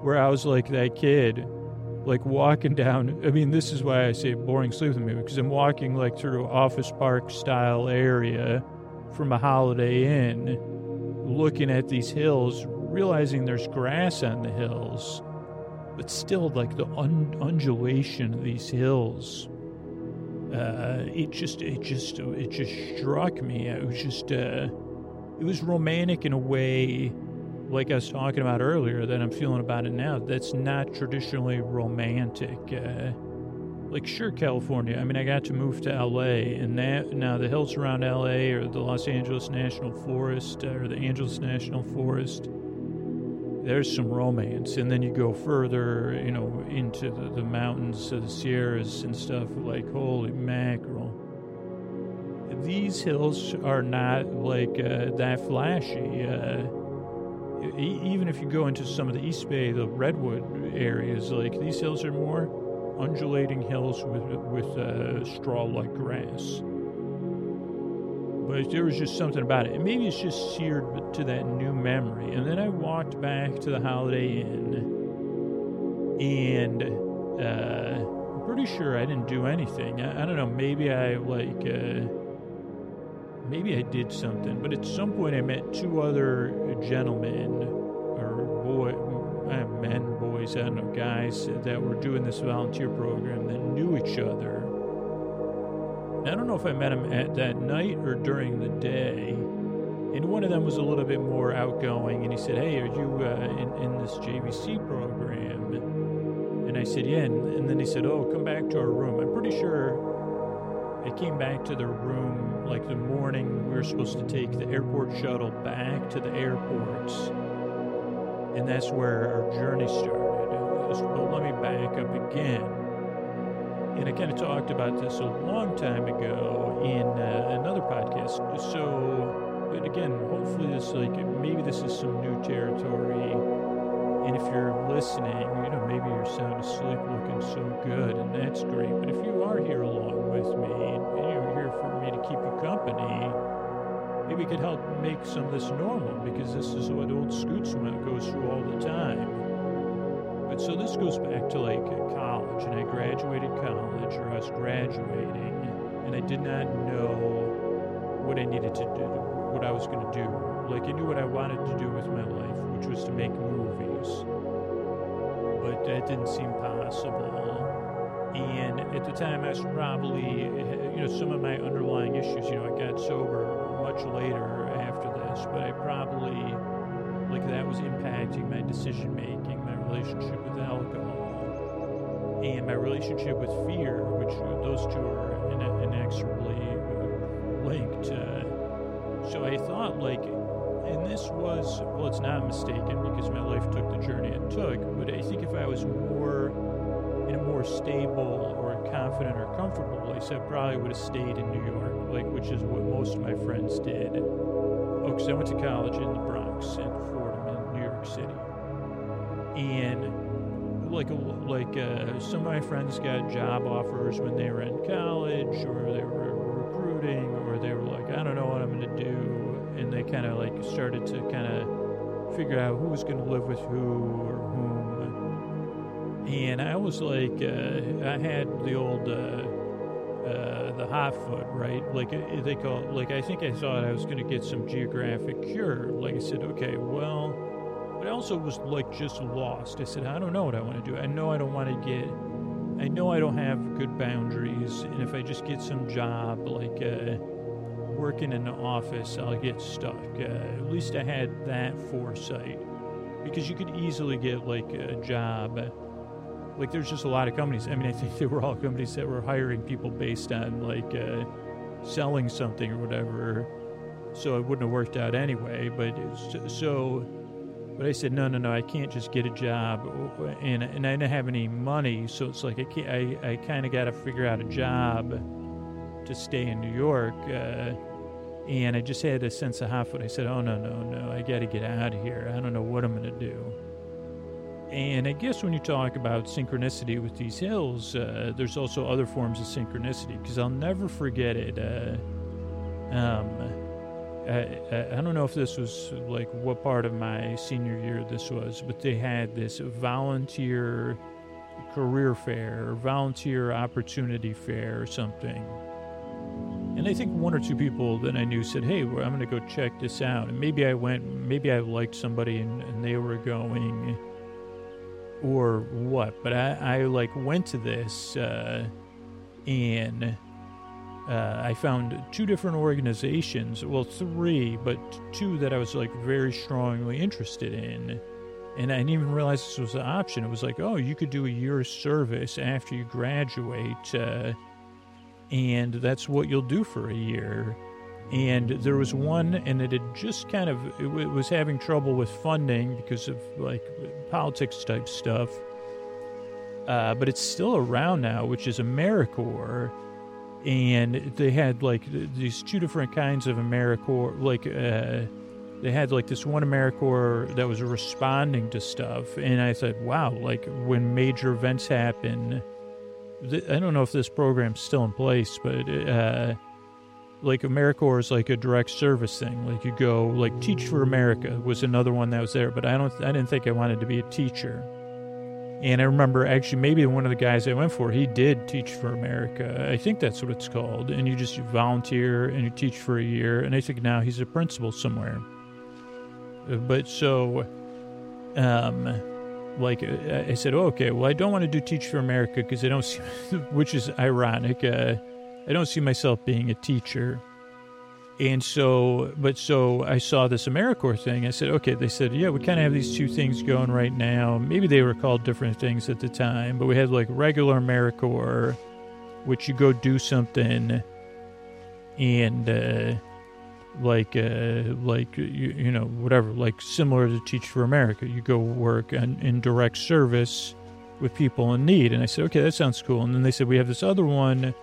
where I was like that kid like walking down. I mean, this is why I say boring sleep with me because I'm walking like through office park style area from a Holiday Inn, looking at these hills, realizing there's grass on the hills, but still like the un- undulation of these hills. Uh, it just, it just, it just struck me. It was just, uh, it was romantic in a way like I was talking about earlier, that I'm feeling about it now, that's not traditionally romantic. Uh, like, sure, California. I mean, I got to move to LA, and that, now the hills around LA or the Los Angeles National Forest or the Angeles National Forest, there's some romance. And then you go further, you know, into the, the mountains, the Sierras and stuff, like, holy mackerel. These hills are not like uh, that flashy. Uh, even if you go into some of the East Bay, the redwood areas, like these hills are more undulating hills with with uh, straw-like grass. There was just something about it. And maybe it's just seared to that new memory. And then I walked back to the Holiday Inn, and uh, I'm pretty sure I didn't do anything. I, I don't know. Maybe I like. Uh, maybe I did something, but at some point I met two other gentlemen or boy, uh, men, boys, I don't know, guys that were doing this volunteer program that knew each other. I don't know if I met him at that night or during the day. And one of them was a little bit more outgoing, and he said, "Hey, are you uh, in, in this JVC program?" And I said, "Yeah." And, and then he said, "Oh, come back to our room." I'm pretty sure I came back to the room like the morning we were supposed to take the airport shuttle back to the airports. And that's where our journey started. But let me back up again. And I kind of talked about this a long time ago in uh, another podcast. So, but again, hopefully this like maybe this is some new territory. And if you're listening, you know, maybe you're sound asleep looking so good, and that's great. But if you are here along with me, and you're here for me to keep you company, maybe it could help make some of this normal, because this is what old Scoots goes through all the time. But so this goes back to like college, and I graduated college, or I was graduating, and I did not know what I needed to do, what I was going to do. Like I knew what I wanted to do with my life, which was to make movies. But that didn't seem possible. And at the time, I was probably, you know, some of my underlying issues, you know, I got sober much later after this, but I probably, like, that was impacting my decision making, relationship with alcohol, and my relationship with fear, which those two are inexorably linked. Uh, so I thought, like, and this was, well, it's not mistaken because my life took the journey it took, but I think if I was more in a more stable or confident or comfortable place, I probably would have stayed in New York, like, which is what most of my friends did. Oh, because I went to college in the Bronx and Fordham in New York City. And like like uh, some of my friends got job offers when they were in college or they were recruiting or they were like i don't know what i'm going to do and they kind of like started to kind of figure out who was going to live with who or whom and i was like uh, i had the old uh, uh, the hot foot, right? Like uh, they call it, like I think I thought I was going to get some geographic cure. Like I said, okay, well, but I also was like just lost. I said, I don't know what I want to do. I know I don't want to get, I know I don't have good boundaries. And if I just get some job, like uh, working in the office, I'll get stuck. Uh, at least I had that foresight because you could easily get like a job. Like there's just a lot of companies. I mean, I think they were all companies that were hiring people based on like uh, selling something or whatever. So it wouldn't have worked out anyway. But so but I said, no, no, no, I can't just get a job, and and I didn't have any money, so it's like I I, I kind of got to figure out a job to stay in New York, uh, and I just had a sense of hot foot. I said, oh no, no, no, I got to get out of here. I don't know what I'm going to do. And I guess when you talk about synchronicity with these hills, uh, there's also other forms of synchronicity because I'll never forget it. Uh, um, I, I, don't know if this was like what part of my senior year this was, but they had this volunteer career fair volunteer opportunity fair or something. And I think one or two people that I knew said, "Hey, well, I'm going to go check this out." And maybe I went, maybe I liked somebody and, and they were going, or what. But I, I like went to this, uh, and uh, I found two different organizations. Well, three, but two that I was like very strongly interested in. And I didn't even realize this was an option. It was like, oh, you could do a year of service after you graduate. Uh, and that's what you'll do for a year. And there was one, and it had just kind of it was having trouble with funding because of like politics type stuff. Uh, but it's still around now, which is AmeriCorps, and they had like these two different kinds of AmeriCorps. Like uh, they had like this one AmeriCorps that was responding to stuff, and I said, "Wow!" Like when major events happen I don't know if this program's still in place, but uh, like AmeriCorps is like a direct service thing. Like you go, like Teach for America was another one that was there, but I don't, I didn't think I wanted to be a teacher. And I remember actually maybe one of the guys I went for, he did Teach for America. I think that's what it's called. And you just volunteer and you teach for a year. And I think now he's a principal somewhere. Uh, but so, um, like uh, I said, oh, okay, well, I don't want to do Teach for America because I don't see, [laughs] which is ironic. Uh, I don't see myself being a teacher. And so, but so I saw this AmeriCorps thing. I said, okay, they said, yeah, we kind of have these two things going right now. Maybe they were called different things at the time, but we had like regular AmeriCorps, which you go do something and, uh, like uh, like you, you know whatever like similar to teach for america you go work in, in direct service with people in need and i said okay that sounds cool and then they said we have this other one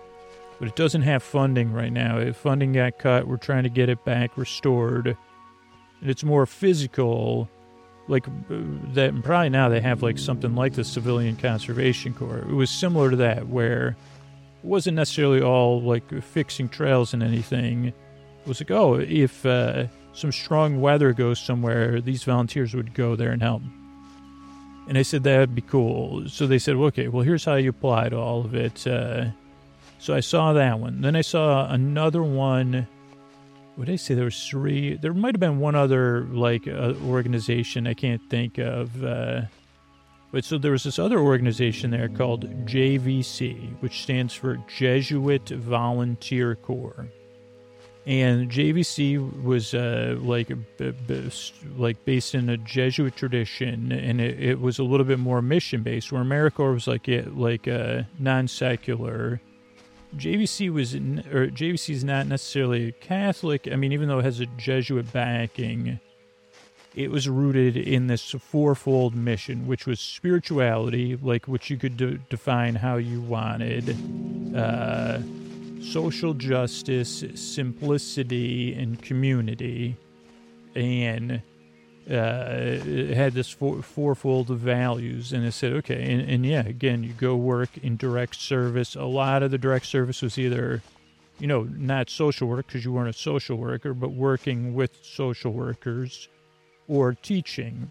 but it doesn't have funding right now if funding got cut we're trying to get it back restored and it's more physical like uh, that probably now they have like something like the civilian conservation corps it was similar to that where it wasn't necessarily all like fixing trails and anything It was like, oh, if uh, some strong weather goes somewhere, these volunteers would go there and help. And I said that'd be cool. So they said, well, okay, well, here's how you apply to all of it. Uh, so I saw that one. Then I saw another one. What did I say? There was three. There might have been one other like uh, organization I can't think of. Uh, but so there was this other organization there called JVC, which stands for Jesuit Volunteer Corps and JVC was uh, like b- b- like based in a Jesuit tradition, and it, it was a little bit more mission based. Where AmeriCorps was like it, like uh, non secular. JVC was or JVC is not necessarily Catholic. I mean, even though it has a Jesuit backing, it was rooted in this fourfold mission, which was spirituality, like which you could de- define how you wanted. Uh, social justice, simplicity, and community, and it had this four, fourfold of values. And it said, okay, and, and yeah, again, you go work in direct service. A lot of the direct service was either, you know, not social work because you weren't a social worker, but working with social workers or teaching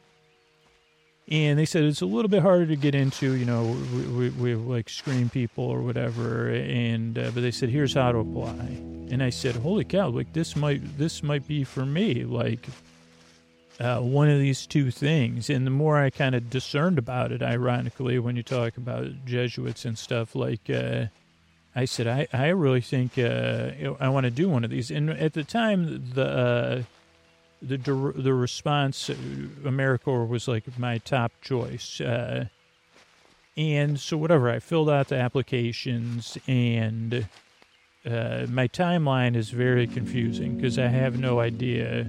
and they said it's a little bit harder to get into you know we, we, we like screen people or whatever and uh, but they said here's how to apply and i said holy cow like this might this might be for me like uh, one of these two things and the more i kind of discerned about it ironically when you talk about jesuits and stuff like uh, i said i, I really think uh, i want to do one of these and at the time the uh, the the response uh, AmeriCorps was like my top choice. Uh, and so whatever, I filled out the applications and my timeline is very confusing because I have no idea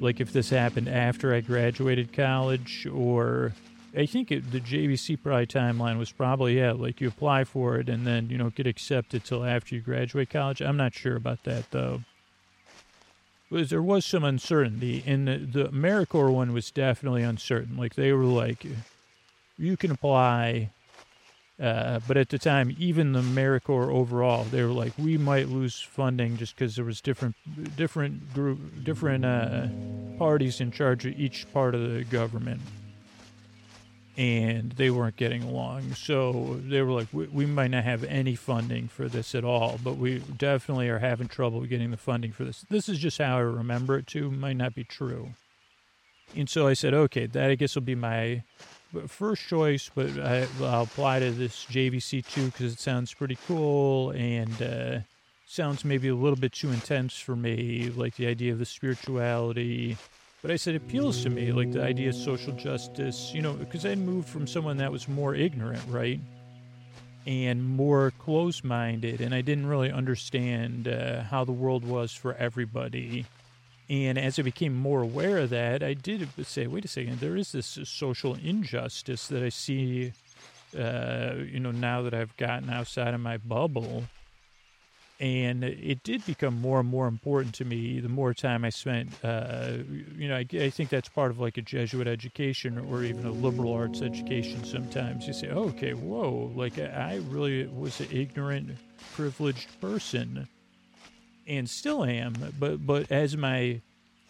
like if this happened after I graduated college or I think it, the JVC probably timeline was probably yeah like you apply for it and then you know get accepted till after you graduate college. I'm not sure about that though was there was some uncertainty, and the, the AmeriCorps one was definitely uncertain. Like they were like, you can apply, uh, but at the time, even the AmeriCorps overall, they were like, we might lose funding just because there was different different group different uh, parties in charge of each part of the government. and they weren't getting along. So they were like, we, we might not have any funding for this at all, but we definitely are having trouble getting the funding for this. This is just how I remember it too. Might not be true. And so I said, okay, that I guess will be my first choice, but I, will apply to this JVC too because it sounds pretty cool and uh, sounds maybe a little bit too intense for me, like the idea of the spirituality but I said, it appeals to me, like the idea of social justice, you know, because I moved from someone that was more ignorant, right? And more close minded, and I didn't really understand uh, how the world was for everybody. And as I became more aware of that, I did say, wait a second, there is this social injustice that I see, uh, you know, now that I've gotten outside of my bubble and it did become more and more important to me the more time I spent. Uh, you know, I, I, think that's part of like a Jesuit education or even a liberal arts education. Sometimes you say, oh, "Okay, whoa!" Like I really was an ignorant, privileged person, and still am. But but as my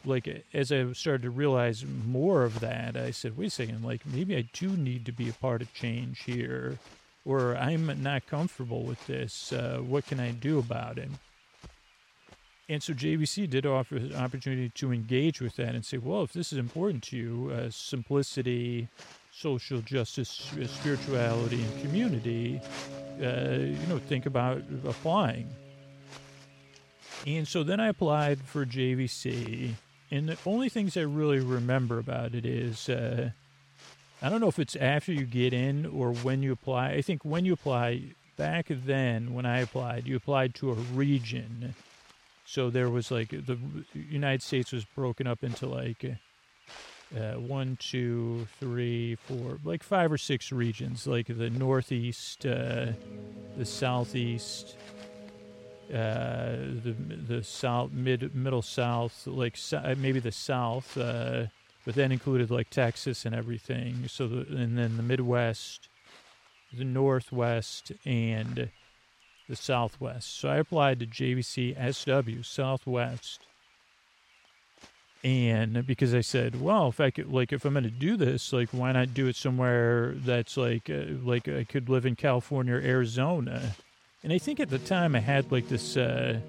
like as I started to realize more of that, I said, "Wait a second! Like maybe I do need to be a part of change here." or I'm not comfortable with this. Uh, what can I do about it? And so JVC did offer an opportunity to engage with that and say, well, if this is important to you, uh, simplicity, social justice, spirituality, and community, uh, you know, think about applying. And so then I applied for JVC, and the only things I really remember about it is uh, I don't know if it's after you get in or when you apply. I think when you apply, back then when I applied, you applied to a region. So there was like the United States was broken up into like uh, one, two, three, four, like five or six regions, like the Northeast, uh, the Southeast, the the South, mid, middle South, like maybe the South. Uh, but then included like Texas and everything. So the, and then the Midwest, the Northwest, and the Southwest. So I applied to JVC SW Southwest, and because I said, well, if I could, like, if I'm going to do this, like, why not do it somewhere that's like, uh, like I could live in California or Arizona. And I think at the time I had like this. Uh,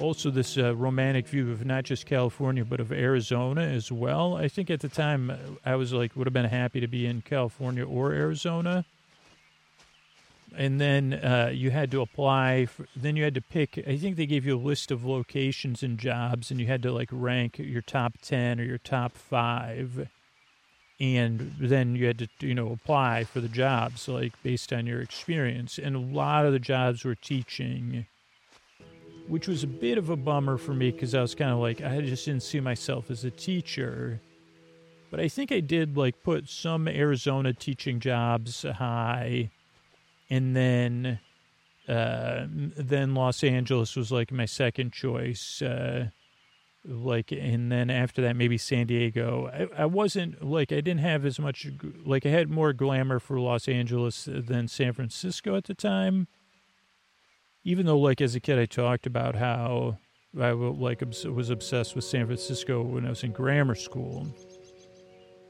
also this uh, romantic view of not just California but of Arizona as well. I think at the time I was like would have been happy to be in California or Arizona. And then uh, you had to apply. For, then you had to pick. I think they gave you a list of locations and jobs, and you had to like rank your top ten or your top five. And then you had to, you know, apply for the jobs like based on your experience. And a lot of the jobs were teaching which was a bit of a bummer for me because I was kind of like, I just didn't see myself as a teacher. But I think I did like put some Arizona teaching jobs high, and then uh, then Los Angeles was like my second choice. Uh, like, and then after that, maybe San Diego. I, I wasn't like I didn't have as much like I had more glamour for Los Angeles than San Francisco at the time even though like as a kid I talked about how I like was obsessed with San Francisco when I was in grammar school.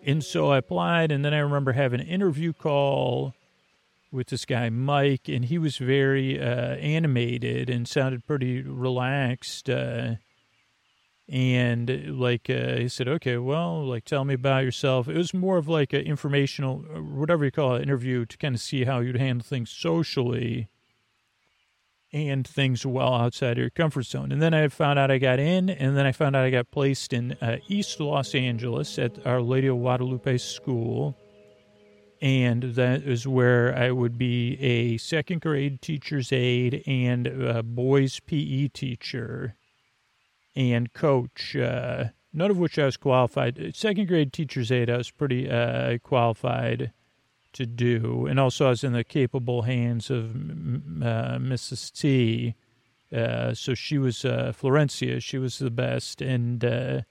And so I applied and then I remember having an interview call with this guy Mike and he was very uh, animated and sounded pretty relaxed uh, and like uh, he said okay well like tell me about yourself it was more of like an informational whatever you call it interview to kind of see how you'd handle things socially and things well outside of your comfort zone. And then I found out I got in, and then I found out I got placed in uh, East Los Angeles at Our Lady of Guadalupe School. And that is where I would be a second grade teacher's aide and a boys' PE teacher and coach, uh, none of which I was qualified. Second grade teacher's aide, I was pretty uh, qualified to do. And also, I was in the capable hands of uh, Mrs. T. Uh, so she was uh, Florencia. She was the best, and uh,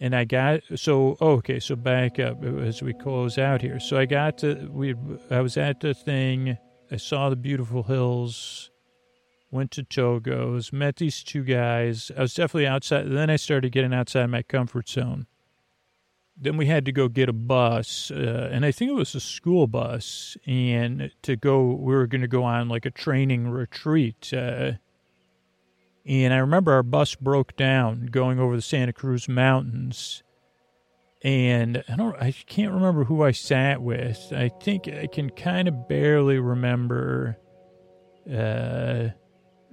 and I got so oh, okay. So back up as we close out here. So I got to we. I was at the thing. I saw the beautiful hills. Went to Togo's. Met these two guys. I was definitely outside. Then I started getting outside my comfort zone then we had to go get a bus, uh, and I think it was a school bus, and to go, we were going to go on like a training retreat. Uh, and I remember our bus broke down going over the Santa Cruz Mountains, and I don't, I can't remember who I sat with. I think I can kind of barely remember, uh,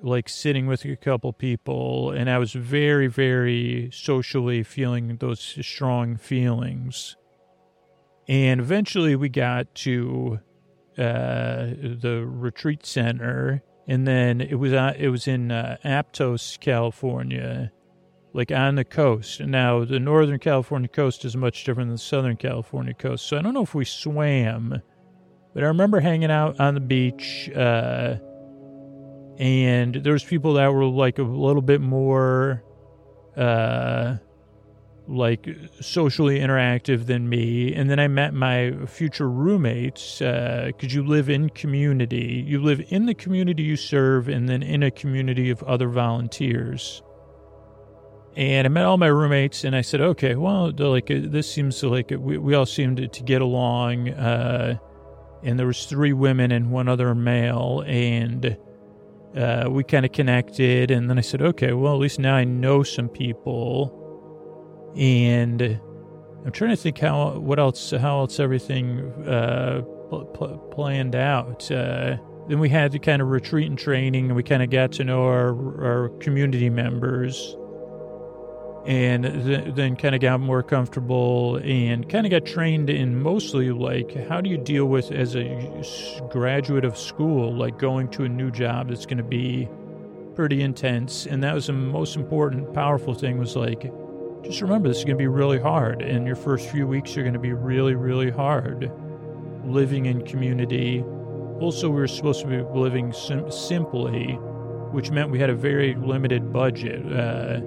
like sitting with a couple people, and I was very, very socially feeling those strong feelings. And eventually we got to uh, the retreat center, and then it was uh, it was in uh, Aptos, California, like on the coast. Now the northern California coast is much different than the southern California coast, so I don't know if we swam, but I remember hanging out on the beach. Uh, and there was people that were like a little bit more uh like socially interactive than me. And then i met my future roommates because uh, you live in community. You live in the community you serve and then in a community of other volunteers. And i met all my roommates and i said okay well like uh, this seems like we, we all seemed to, to get along uh, and there was three women and one other male and uh, we kind of connected, and then I said, okay, well, at least now I know some people, and I'm trying to think how what else how else everything uh, pl- pl- planned out. Uh, then we had to kind of retreat and training, and we kind of got to know our our community members and th- then kind of got more comfortable and kind of got trained in mostly like how do you deal with as a graduate of school like going to a new job that's going to be pretty intense? And that was the most important powerful thing was like just remember this is going to be really hard and your first few weeks are going to be really really hard living in community. Also we were supposed to be living sim- simply which meant we had a very limited budget uh,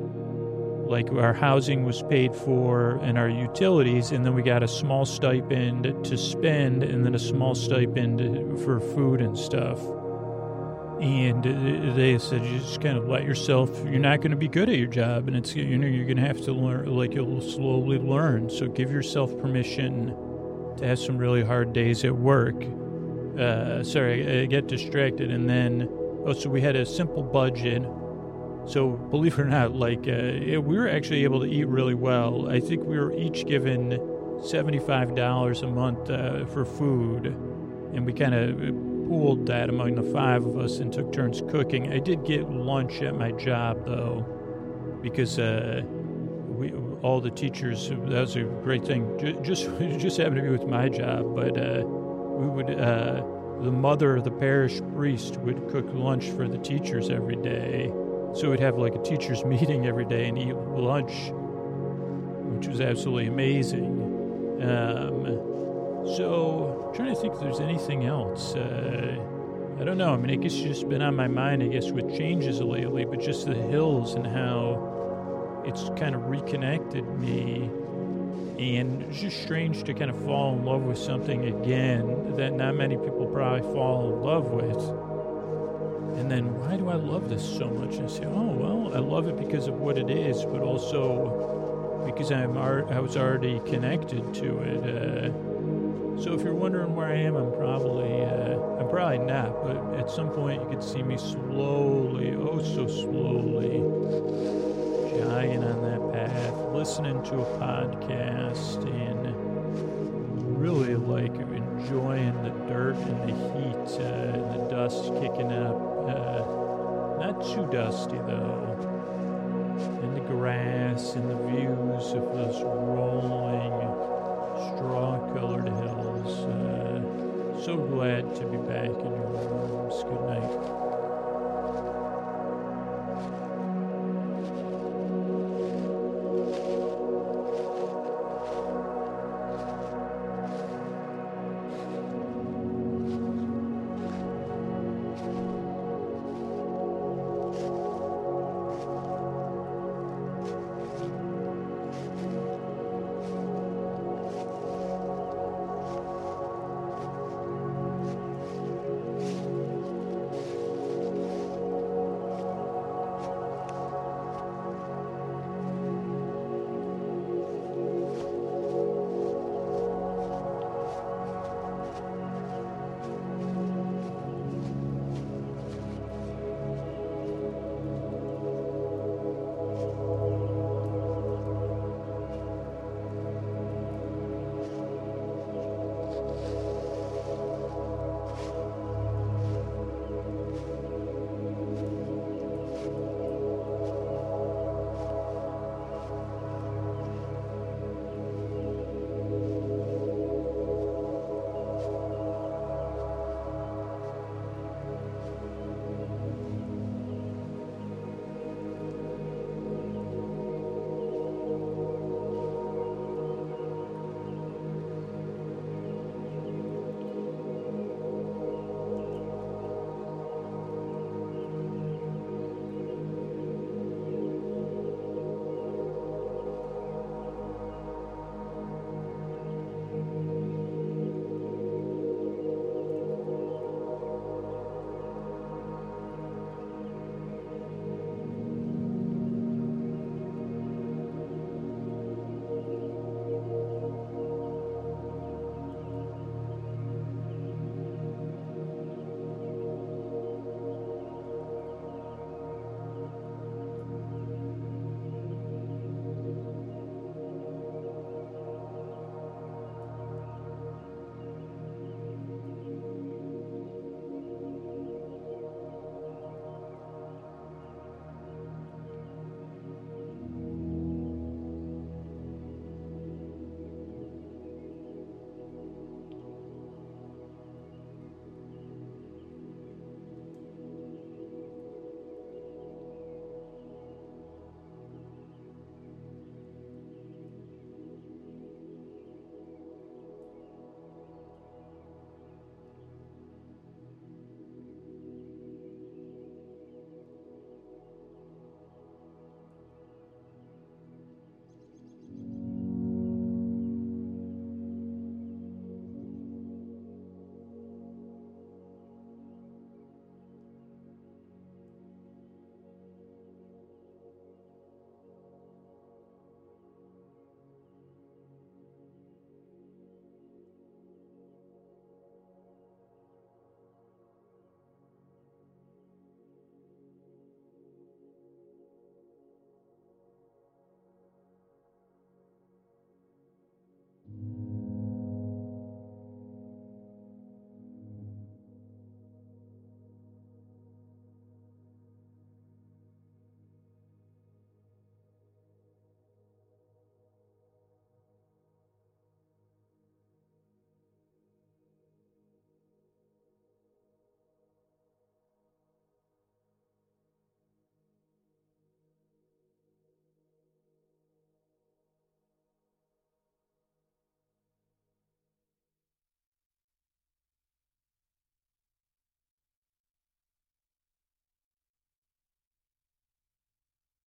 like our housing was paid for and our utilities and then we got a small stipend to spend and then a small stipend for food and stuff. And they said you just kind of let yourself you're not going to be good at your job and it's you know you're going to have to learn like you'll slowly learn. So give yourself permission to have some really hard days at work. Uh, sorry i get distracted and then oh so we had a simple budget so believe it or not, like uh, we were actually able to eat really well. I think we were each given seventy-five dollars a month uh, for food, and we kind of pooled that among the five of us and took turns cooking. I did get lunch at my job though, because uh, we all the teachers. That was a great thing. Just [laughs] just happened to be with my job, but uh, we would. Uh, the mother of the parish priest would cook lunch for the teachers every day so we'd have like a teacher's [laughs] meeting every day and eat lunch, which was absolutely amazing. Um, so I'm trying to think if there's anything else. Uh, I don't know. I mean, I guess it's just been on my mind, I guess, with changes lately, but just the hills and how it's kind of reconnected me. And it's just strange to kind of fall in love with something again that not many people probably fall in love with and then why do I love this so much? And I say, oh well, I love it because of what it is, but also because I'm I was already connected to it. Uh, so if you're wondering where I am, I'm probably uh, I'm probably not, but at some point you could see me slowly, oh so slowly, giant on that path, listening to a podcast and really like enjoying the dirt and the heat uh, and the dust kicking up uh, not too dusty though. And the grass and the views of those rolling, straw colored hills. Uh, so glad to be back in your arms. Good